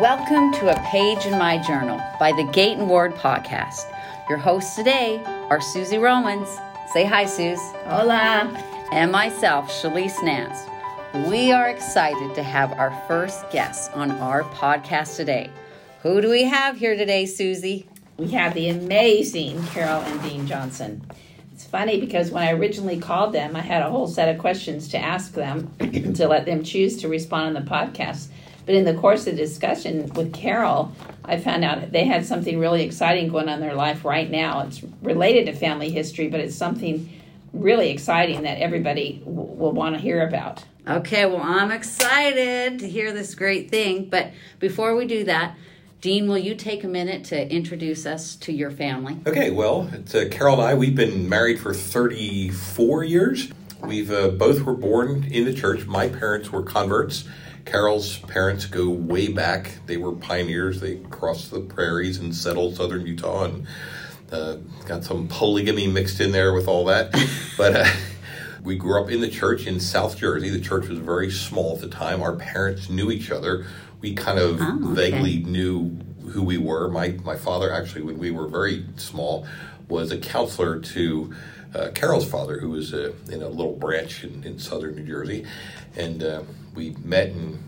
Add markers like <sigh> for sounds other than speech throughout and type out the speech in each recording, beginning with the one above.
Welcome to A Page in My Journal by the Gayton Ward podcast. Your hosts today are Susie Romans. Say hi, Suze. Hola. And myself, Shalise Nance. We are excited to have our first guest on our podcast today. Who do we have here today, Susie? We have the amazing Carol and Dean Johnson. It's funny because when I originally called them, I had a whole set of questions to ask them <clears throat> to let them choose to respond on the podcast. But in the course of discussion with Carol, I found out they had something really exciting going on in their life right now. It's related to family history, but it's something really exciting that everybody w- will want to hear about. Okay, well, I'm excited to hear this great thing. But before we do that, Dean, will you take a minute to introduce us to your family? Okay, well, it's, uh, Carol and I, we've been married for 34 years. We've uh, both were born in the church. My parents were converts. Carol's parents go way back. They were pioneers. They crossed the prairies and settled southern Utah and uh, got some polygamy mixed in there with all that. <laughs> but uh, we grew up in the church in South Jersey. The church was very small at the time. Our parents knew each other. We kind of Oh, okay. vaguely knew who we were. My my father actually, when we were very small, was a counselor to uh, Carol's father, who was uh, in a little branch in, in southern New Jersey, and uh, we met and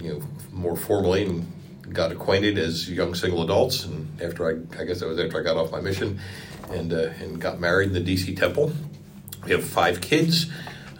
you know more formally and got acquainted as young single adults. And after I, I guess that was after I got off my mission, and uh, and got married in the D.C. Temple. We have five kids.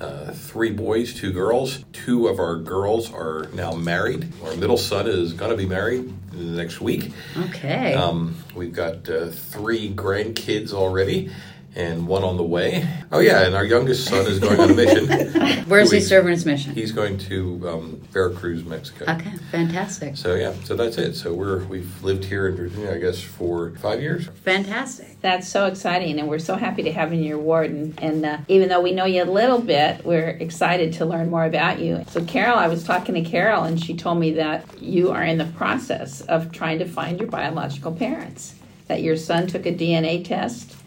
Uh, three boys, two girls. Two of our girls are now married. Our middle son is going to be married in the next week. Okay. Um, we've got uh, three grandkids already, and one on the way. Oh yeah, and our youngest son is going on a mission. <laughs> Where's he serving his mission? He's going to um, Veracruz, Mexico. Okay, fantastic. So yeah, so that's it. So we're we've lived here in Virginia, I guess, for five years. Fantastic. That's so exciting, and we're so happy to have you in your ward. And, and uh, even though we know you a little bit, we're excited to learn more about you. So, Carol, I was talking to Carol, and she told me that you are in the process of trying to find your biological parents. That your son took a DNA test,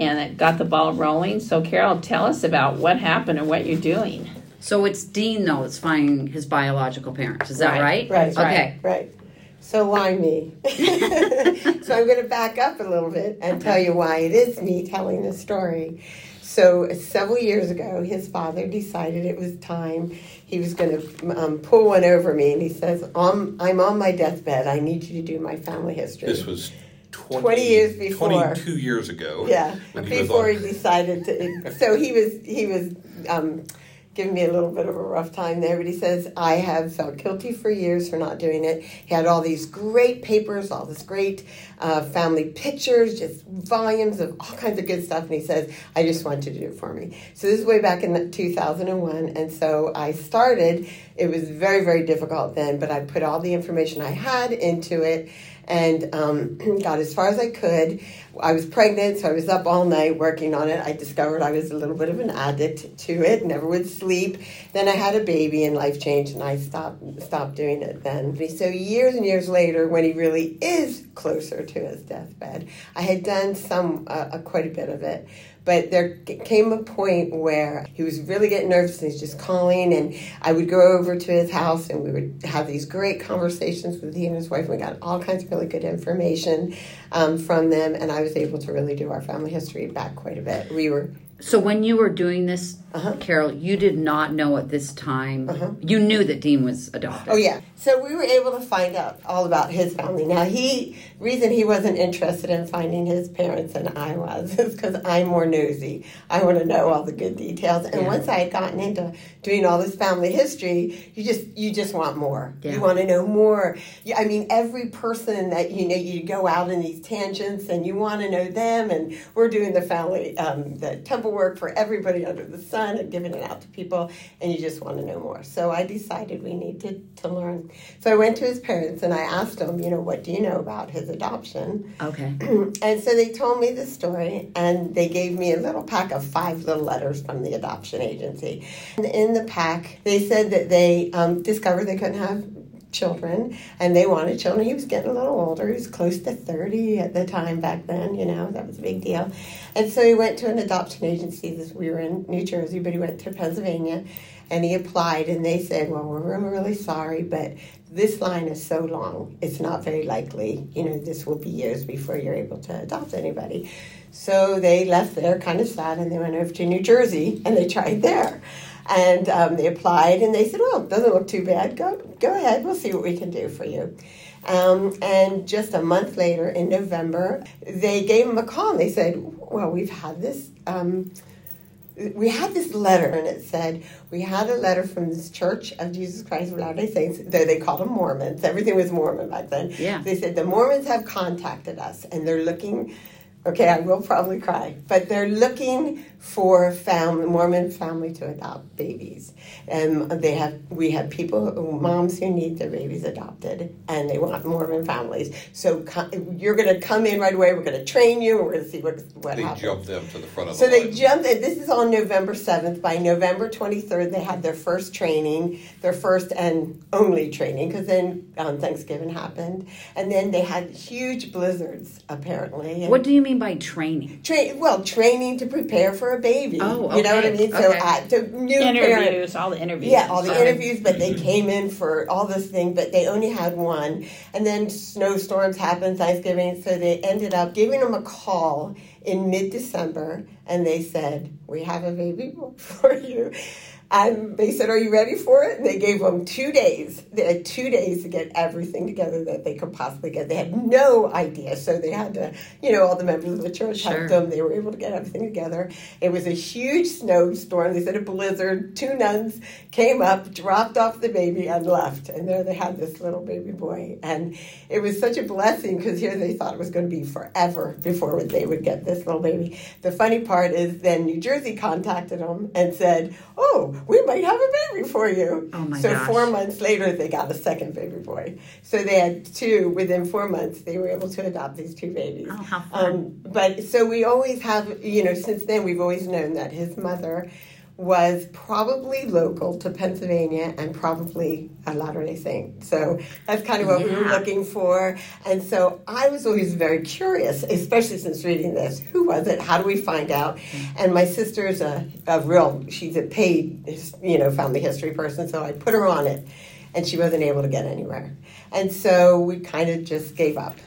and it got the ball rolling. So, Carol, tell us about what happened and what you're doing. So it's Dean, though, that's finding his biological parents. Is that right? Right. Right. Okay. Right. So why me? <laughs> so I'm going to back up a little bit and tell you why it is me telling the story. So several years ago, his father decided it was time. He was going to um, pull one over me, and he says, "I'm I'm on my deathbed. I need you to do my family history." This was 20, 20 years before. twenty-two years ago. Yeah, <laughs> he before he decided to. So he was he was um, giving me a little bit of a rough time there, but he says I have felt guilty for years for not doing it. He had all these great papers, all this great uh, family pictures, just volumes of all kinds of good stuff, and he says I just want you to do it for me. So this is way back in 2001, and so I started. It was very very difficult then, but I put all the information I had into it and um, <clears throat> got as far as I could. I was pregnant, so I was up all night working on it. I discovered I was a little bit of an addict to it, never would sleep. Then I had a baby, and life changed, and I stopped stopped doing it then. So years and years later, when he really is closer to his deathbed, I had done some uh, uh, quite a bit of it. But there came a point where he was really getting nervous and he's just calling. And I would go over to his house and we would have these great conversations with he and his wife. And we got all kinds of really good information um, from them. And I was able to really do our family history back quite a bit. We were, So when you were doing this, Uh-huh. Carol, you did not know at this time. You knew that Dean was adopted. oh yeah. So we were able to find out all about his family. Now he, reason he wasn't interested in finding his parents and I was <laughs> is because I'm more nosy. I want to know all the good details. And Yeah. once I had gotten into doing all this family history, you just you just want more. Yeah. You want to know more. I mean, every person that you know, you go out in these tangents and you want to know them. And we're doing the family, um, the temple work for everybody under the sun and giving it out to people, and you just want to know more. So I decided we needed to learn. So I went to his parents and I asked them, you know, what do you know about his adoption? Okay. <clears throat> and so they told me the story and they gave me a little pack of five little letters from the adoption agency. And in the pack, they said that they um, discovered they couldn't have children and they wanted children. He was getting a little older. He was close to 30 at the time back then, you know, that was a big deal. And so he went to an adoption agency. This, we were in New Jersey, but he went to Pennsylvania. and he applied, and they said, "Well, we're really, really sorry, but this line is so long, it's not very likely. You know, this will be years before you're able to adopt anybody." So they left there, kind of sad, and they went over to New Jersey, and they tried there. And um, they applied, and they said, "Well, it doesn't look too bad. Go, go ahead. We'll see what we can do for you." Um, and just a month later, in November, they gave him a call. And they said, "Well, we've had this." Um, we had this letter, and it said we had a letter from this Church of Jesus Christ of Latter Day Saints. Though they called them Mormons, everything was Mormon back then. Yeah. They said the Mormons have contacted us, and they're looking. Okay, I will probably cry, but they're looking for family, Mormon family to adopt babies, and they have we have people, moms who need their babies adopted, and they want Mormon families. So co- you're going to come in right away. We're going to train you. and We're going to see what what They happens. jumped them to the front of So the they line. jumped. and This is on November seventh. By November twenty third, they had their first training, their first and only training, because then um, Thanksgiving happened, and then they had huge blizzards apparently. What do you mean by training? Tra- well, training to prepare for a baby. Oh, You know what I mean? So okay. to new parents. Interviews, all the interviews. Yeah, all the Sorry. interviews, but they came in for all this thing, but they only had one. And then snowstorms happened, Thanksgiving, so they ended up giving them a call in mid December and they said, We have a baby <laughs> for you. And they said, Are you ready for it? And they gave them two days. They had two days to get everything together that they could possibly get. They had no idea. So they had to, you know, all the members of the church Sure. helped them. They were able to get everything together. It was a huge snowstorm. They said a blizzard. Two nuns came up, dropped off the baby, and left. And there they had this little baby boy. And it was such a blessing because here they thought it was going to be forever before they would get this little baby. The funny part is then New Jersey contacted them and said, Oh, we might have a baby for you. Oh, my so gosh. four months later, they got a second baby boy. So they had two. Within four months, they were able to adopt these two babies. Oh, how fun. Um, but so we always have, you know, since then we've always known that his mother was probably local to Pennsylvania and probably a Latter day Saint. So that's kind of what we were looking for. And so I was always very curious, especially since reading this. Who was it? How do we find out? Mm-hmm. And my sister's a, a real, she's a paid, you know, family history person. So I put her on it and she wasn't able to get anywhere. And so we kind of just gave up.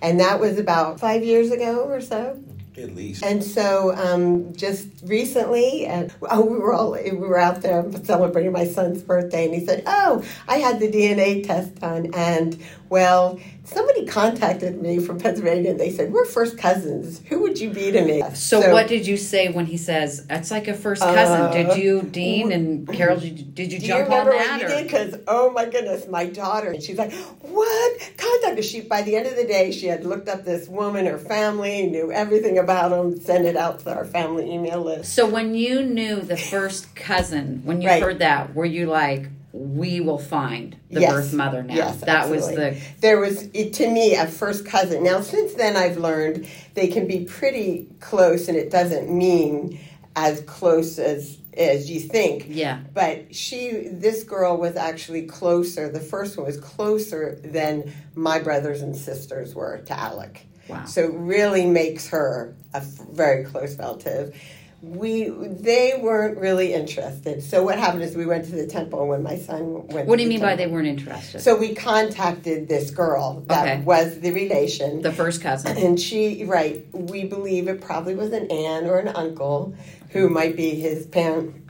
And that was about five years ago or so. At least. And so, um, just recently, uh, oh, we were all we were out there celebrating my son's birthday, and he said, "Oh, I had the DNA test done, and well, somebody contacted me from Pennsylvania, and they said we're first cousins. Who would you be to me?" So, what did you say when he says it's like a first cousin? Uh, did you, Dean and Carol? Did you, did you Do jump you on that? what or- did? Because oh my goodness, my daughter, and she's like, "What contact?" She by the end of the day, she had looked up this woman, her family, knew everything about them, sent it out to our family email list. So when you knew the first cousin, when you Right. heard that, were you like, "We will find the Yes. birth mother now"? Yes, that was the there was it, to me a first cousin. Now since then I've learned they can be pretty close, and it doesn't mean as close as as you think. yeah. But she, this girl was actually closer. The first one was closer than my brothers and sisters were to Alec. Wow. So it really makes her a f- very close relative. We they weren't really interested. So what happened is we went to the temple when my son went. What do you mean by they weren't interested? So we contacted this girl that Okay. was the relation. the first cousin. and she, right, we believe it probably was an aunt or an uncle who might be his parent.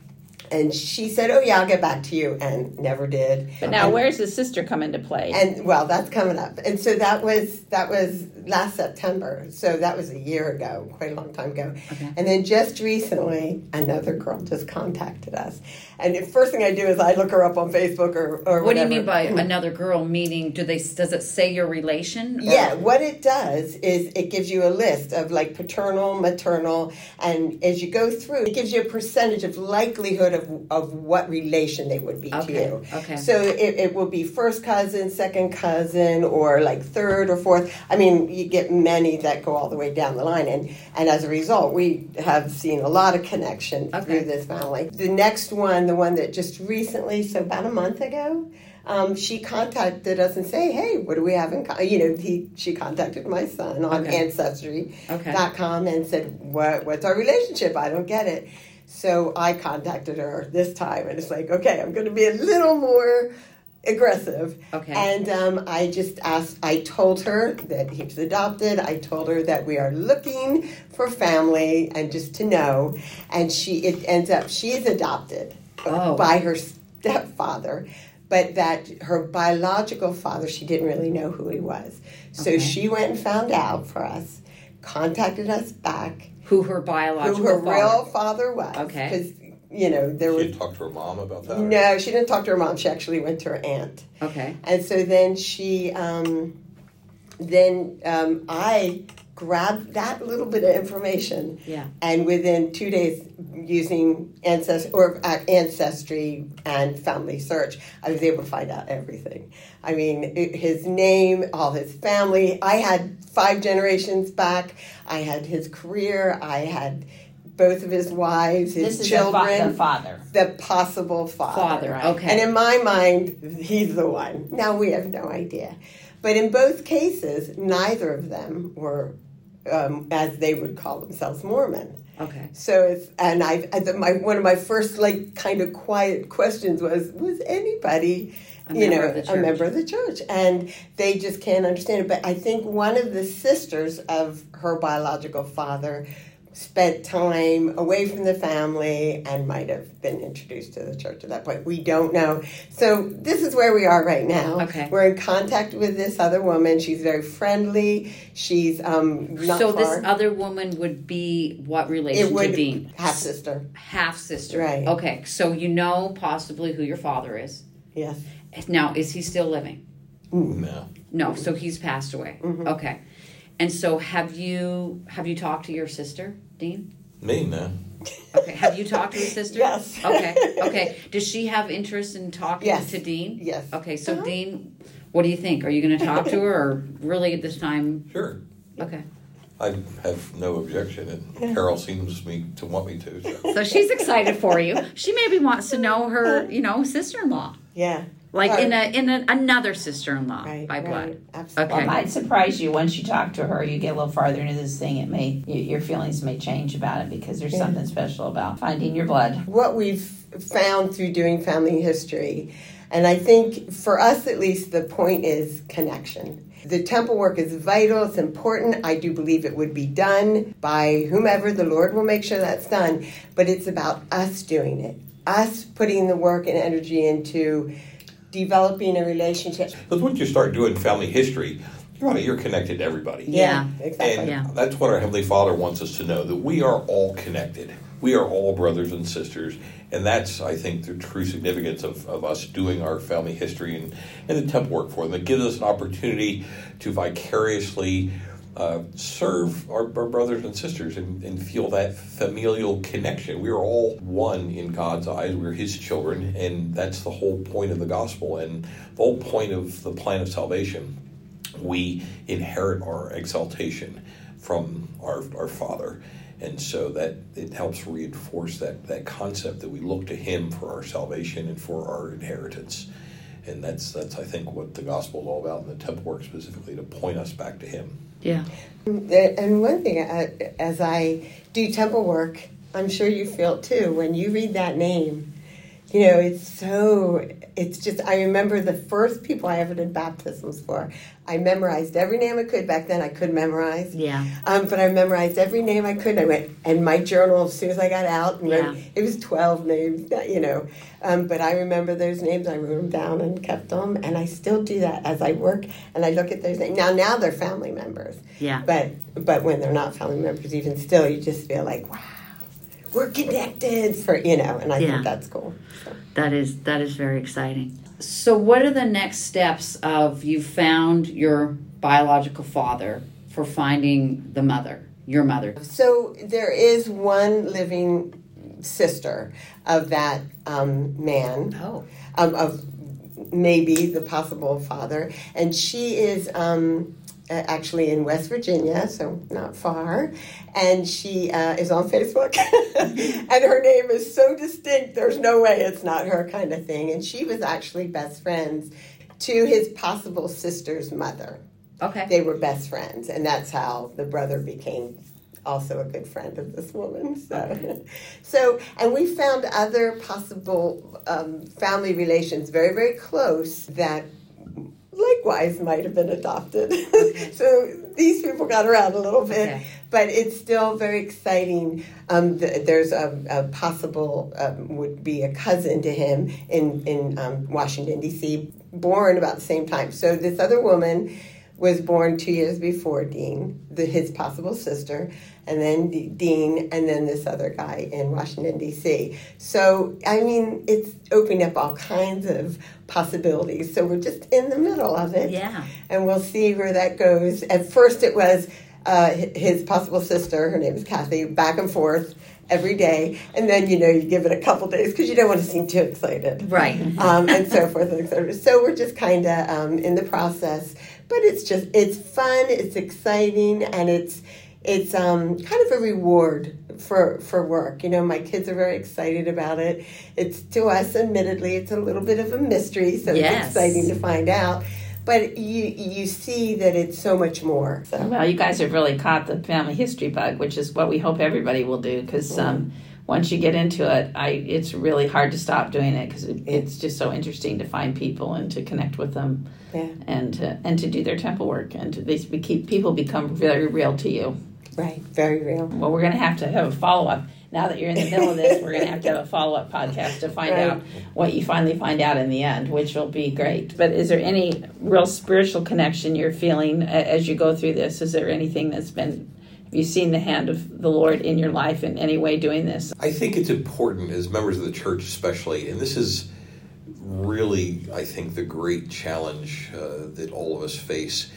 And she said, Oh, yeah, I'll get back to you, and never did. But now, And- where's his sister come into play? and well, that's coming up. And so that was that was last September. So that was a year ago, quite a long time ago. Okay. And then just recently, another girl just contacted us. And the first thing I do is I look her up on Facebook or or What do you mean by another girl? Meaning, do they? Does it say your relation? or- Yeah, what it does is it gives you a list of like paternal, maternal, and as you go through, it gives you a percentage of likelihood of, of what relation they would be Okay, to you. okay. So it, it will be first cousin, second cousin, or like third or fourth. I mean, you get many that go all the way down the line, and and as a result, we have seen a lot of connection Okay. through this family. The next one, the one that just recently, so about a month ago. Um, she contacted us and say, "Hey, what do we have in common?" You know, he she contacted my son on Okay. Ancestry.com Okay. and said, "What what's our relationship? I don't get it." So I contacted her this time, and it's like, okay, I'm going to be a little more aggressive. Okay. And um, I just asked, I told her that he was adopted. I told her that we are looking for family and just to know. And she, it ends up, she is adopted Oh. by her stepfather, but that her biological father, she didn't really know who he was. So Okay. she went and found out for us, contacted us back, Who her biological who her father? real father was. Okay. Because, you know, there She was. had talked to her mom about that? or- No, she didn't talk to her mom. She actually went to her aunt. Okay. And so then she, um, then um, I grabbed that little bit of information, Yeah. and within two days, using ancestry or uh, ancestry and family search, I was able to find out everything. I mean, it, his name, all his family. I had five generations back. I had his career. I had both of his wives, his This is the, fa- children the father. the possible father. Father, okay. And in my mind, he's the one. Now we have no idea. But in both cases, neither of them were, um, as they would call themselves, Mormon. okay. So it's and I, my one of my first like kind of quiet questions was was anybody you know a member of the church and they just can't understand it. But I think one of the sisters of her biological father spent time away from the family and might have been introduced to the church at that point. We don't know. So this is where we are right now. Okay. We're in contact with this other woman. She's very friendly. She's um not so far. this other woman would be what relation it would to Dean? half sister. Half sister. Right. Okay. So you know possibly who your father is. Yes. Now, is he still living? No. No. So he's passed away. Mm-hmm. Okay. And so have you have you talked to your sister, Dean? Me, no. Okay. Have you talked to your sister? Yes. Okay. <laughs> Okay. Does she have interest in talking Yes. to Dean? Yes. Okay. So Uh-huh. Dean, what do you think? Are you going to talk to her, or really at this time? Sure. Okay. I have no objection, and Carol seems me to want me to. So. So she's excited for you. She maybe wants to know her, you know, sister-in-law, Yeah. Like Right. in a in a, another sister-in-law Right. by right. blood. Absolutely. Okay. Well, it might surprise you once you talk to her. You get a little farther into this thing. It may y- your feelings may change about it because there's Yeah. something special about finding your blood. What we've found through doing family history, and I think for us at least, the point is connection. The temple work is vital, it's important. I do believe it would be done by whomever, the Lord will make sure that's done. But it's about us doing it, us putting the work and energy into developing a relationship. Because once you start doing family history, you're, you're connected to everybody. Yeah. exactly. And Yeah. that's what our Heavenly Father wants us to know that we are all connected. We are all brothers and sisters. And that's, I think, the true significance of, of us doing our family history and, and the temple work for them. It gives us an opportunity to vicariously uh, serve our, our brothers and sisters and, and feel that familial connection. We are all one in God's eyes. We're His children. And that's the whole point of the gospel and the whole point of the plan of salvation we inherit our exaltation from our, our Father. And so that it helps reinforce that, that concept that we look to Him for our salvation and for our inheritance. And that's, that's I think, what the gospel is all about, and the temple work specifically, to point us back to Him. Yeah. And one thing, uh, as I do temple work, I'm sure you feel too. When you read that name, you know, it's so, it's just, I remember the first people I ever did baptisms for. I memorized every name I could. Back then, I could memorize. Yeah. Um, but I memorized every name I could. I went, and my journal, as soon as I got out, and wrote, Yeah. it was 12 names, you know. Um, but I remember those names. I wrote them down and kept them. And I still do that as I work and I look at those names. Now, now they're family members. Yeah. But but when they're not family members, even still, you just feel like, wow, we're connected for you know, and I Yeah. think that's cool. So. That is that is very exciting. So what are the next steps of you found your biological father for finding the mother, your mother? So there is one living sister of that um, man, Oh. um, of maybe the possible father, and she is um, actually in West Virginia, so not far, and she uh, is on Facebook, <laughs> and her name is so distinct. There's no way it's not her kind of thing, and she was actually best friends to his possible sister's mother Okay. they were best friends, and that's how the brother became also a good friend of this woman. So, <laughs> so and we found other possible um, family relations very, very close that likewise might have been adopted. <laughs> so these people got around a little bit, okay. but it's still very exciting. Um, th- there's a, a possible um, would be a cousin to him in in um, Washington D.C. born about the same time. So this other woman was born two years before Dean, the, his possible sister, and then D- Dean, and then this other guy in Washington, D.C. So, I mean, it's opening up all kinds of possibilities. So, we're just in the middle of it. Yeah. And we'll see where that goes. At first, it was uh, his possible sister, her name is Kathy, back and forth every day, and then you know you give it a couple days because you don't want to seem too excited, right? Um, and so forth and so forth. So we're just kind of um, in the process, but it's just it's fun, it's exciting, and it's it's um, kind of a reward for for work. You know, my kids are very excited about it. It's to us, admittedly, it's a little bit of a mystery, so yes. it's exciting to find out. But you you see that it's so much more. So. Well, you guys have really caught the family history bug, which is what we hope everybody will do because. Um, once you get into it, I it's really hard to stop doing it because it, it's just so interesting to find people and to connect with them, yeah. and to, and to do their temple work and to they keep people become very real to you. Right, very real. Well, we're going to have to have a follow up. Now that you're in the middle of this, we're going to have to have a follow up podcast to find right. out what you finally find out in the end, which will be great. But is there any real spiritual connection you're feeling as you go through this? Is there anything that's been have you seen the hand of the Lord in your life in any way doing this? I think it's important as members of the church, especially, and this is really, I think, the great challenge uh, that all of us face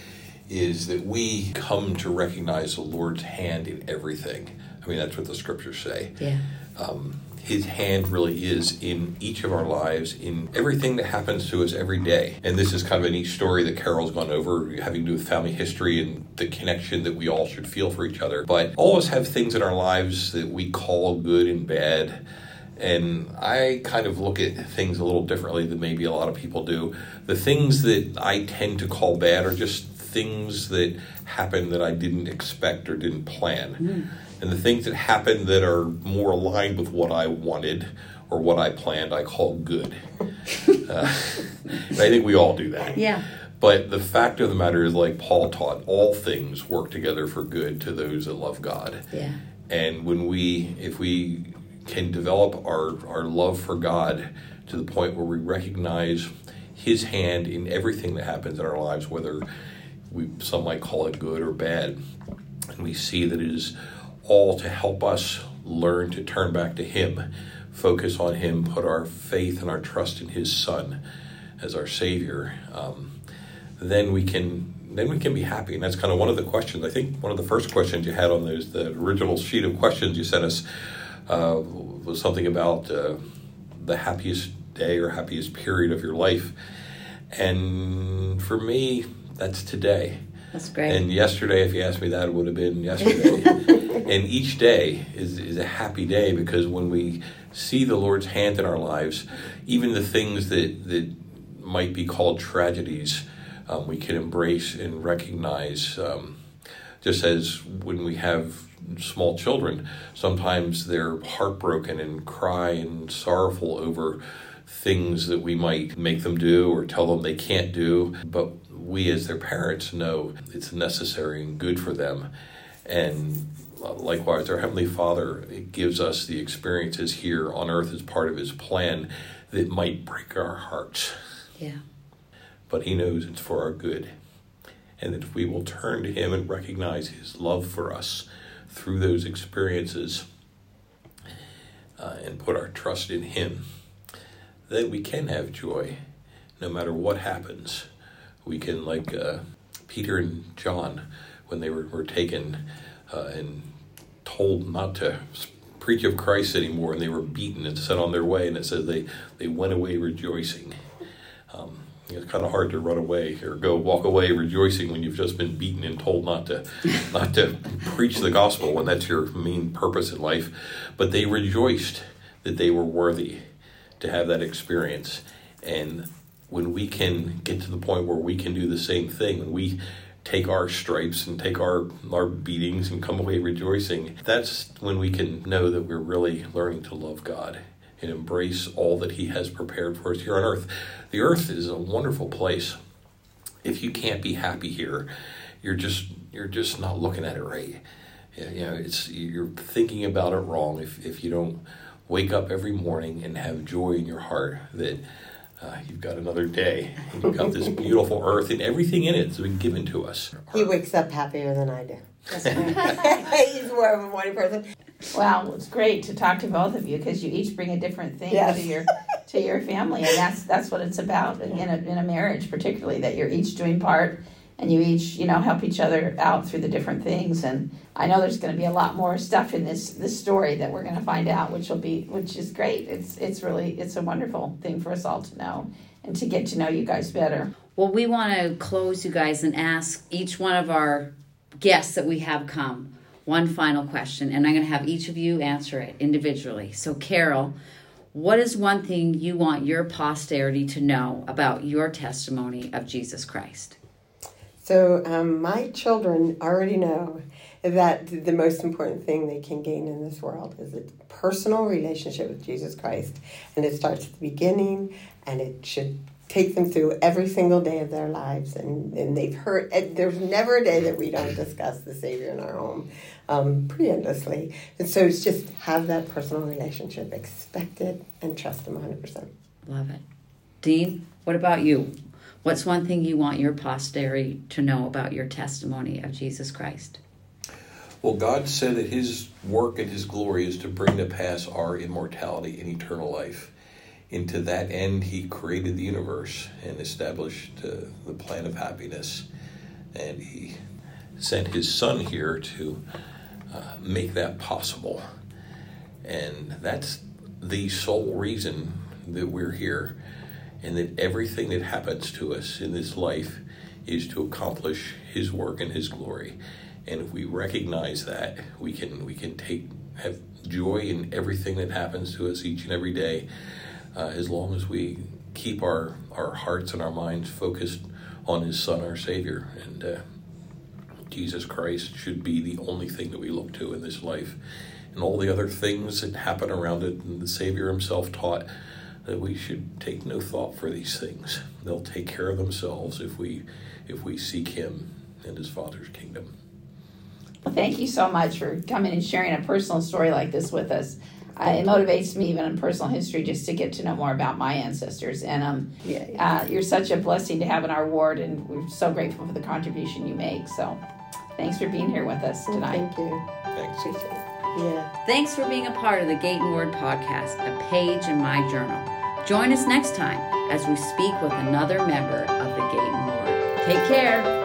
is that we come to recognize the Lord's hand in everything. I mean, that's what the scriptures say. Yeah. Um, his hand really is in each of our lives, in everything that happens to us every day. And this is kind of a neat story that Carol's gone over, having to do with family history and the connection that we all should feel for each other. But all of us have things in our lives that we call good and bad. And I kind of look at things a little differently than maybe a lot of people do. The things that I tend to call bad are just things that happen that I didn't expect or didn't plan. Mm. And the things that happen that are more aligned with what I wanted or what I planned, I call good. <laughs> uh, I think we all do that. Yeah. But the fact of the matter is, like Paul taught, all things work together for good to those that love God. Yeah. And when we, if we can develop our, our love for God to the point where we recognize His hand in everything that happens in our lives, whether we some might call it good or bad. And we see that it is all to help us learn to turn back to Him, focus on Him, put our faith and our trust in His Son as our Savior. Um, then we can then we can be happy, and that's kind of one of the questions. I think one of the first questions you had on those the original sheet of questions you sent us uh, was something about uh, the happiest day or happiest period of your life. And for me, that's today. That's great. And yesterday, if you asked me that, it would have been yesterday. <laughs> and each day is, is a happy day because when we see the Lord's hand in our lives, even the things that, that might be called tragedies, um, we can embrace and recognize. Um, just as when we have small children, sometimes they're heartbroken and cry and sorrowful over things that we might make them do or tell them they can't do. But we as their parents know it's necessary and good for them. And likewise, our Heavenly Father gives us the experiences here on earth as part of His plan that might break our hearts. Yeah. But He knows it's for our good. And that if we will turn to Him and recognize His love for us through those experiences uh, and put our trust in Him, that we can have joy no matter what happens we can like uh, Peter and John when they were, were taken uh, and told not to preach of Christ anymore, and they were beaten and sent on their way, and it says they they went away rejoicing. Um, it's kind of hard to run away or go walk away rejoicing when you've just been beaten and told not to not to preach the gospel when that's your main purpose in life. But they rejoiced that they were worthy to have that experience, and when we can get to the point where we can do the same thing, when we take our stripes and take our our beatings and come away rejoicing. That's when we can know that we're really learning to love God and embrace all that He has prepared for us here on earth. The earth is a wonderful place. If you can't be happy here, you're just you're just not looking at it right. You know, it's you're thinking about it wrong if if you don't wake up every morning and have joy in your heart that uh, you've got another day. You've got this beautiful earth and everything in it has been given to us. He wakes up happier than I do. <laughs> He's more of a morning person. Well, it's great to talk to both of you because you each bring a different thing Yes. to your to your family, and that's that's what it's about in a, in a marriage, particularly that you're each doing part and you each you know help each other out through the different things. And I know there's going to be a lot more stuff in this this story that we're going to find out, which will be which is great. It's it's really it's a wonderful thing for us all to know and to get to know you guys better. Well, we want to close, you guys, and ask each one of our guests that we have come one final question, and I'm going to have each of you answer it individually. So, Carol, what is one thing you want your posterity to know about your testimony of Jesus Christ? So um, my children already know that the most important thing they can gain in this world is a personal relationship with Jesus Christ, and it starts at the beginning, and it should take them through every single day of their lives. And, and they've heard. There's never a day that we don't discuss the Savior in our home, um, pretty endlessly. And so it's just have that personal relationship, expect it, and trust Him 100. percent Love it. Dean, what about you? What's one thing you want your posterity to know about your testimony of Jesus Christ? Well, God said that His work and His glory is to bring to pass our immortality and eternal life. And to that end, He created the universe and established uh, the plan of happiness. And He sent His Son here to uh, make that possible. And that's the sole reason that we're here. And that everything that happens to us in this life is to accomplish His work and His glory. And if we recognize that, we can we can take have joy in everything that happens to us each and every day, uh, as long as we keep our our hearts and our minds focused on His Son, our Savior, and uh, Jesus Christ should be the only thing that we look to in this life, and all the other things that happen around it. And the Savior Himself taught that we should take no thought for these things. They'll take care of themselves if we if we seek Him and His Father's kingdom. Well, thank you so much for coming and sharing a personal story like this with us. Uh, it motivates me even in personal history just to get to know more about my ancestors. And um, Yeah. uh, you're such a blessing to have in our ward, and we're so grateful for the contribution you make. So, thanks for being here with us tonight. Thank you. Thanks. Appreciate it. Yeah. Thanks for being a part of the Gayton Ward podcast, a page in my journal. Join us next time as we speak with another member of the Gayton Ward. Take care.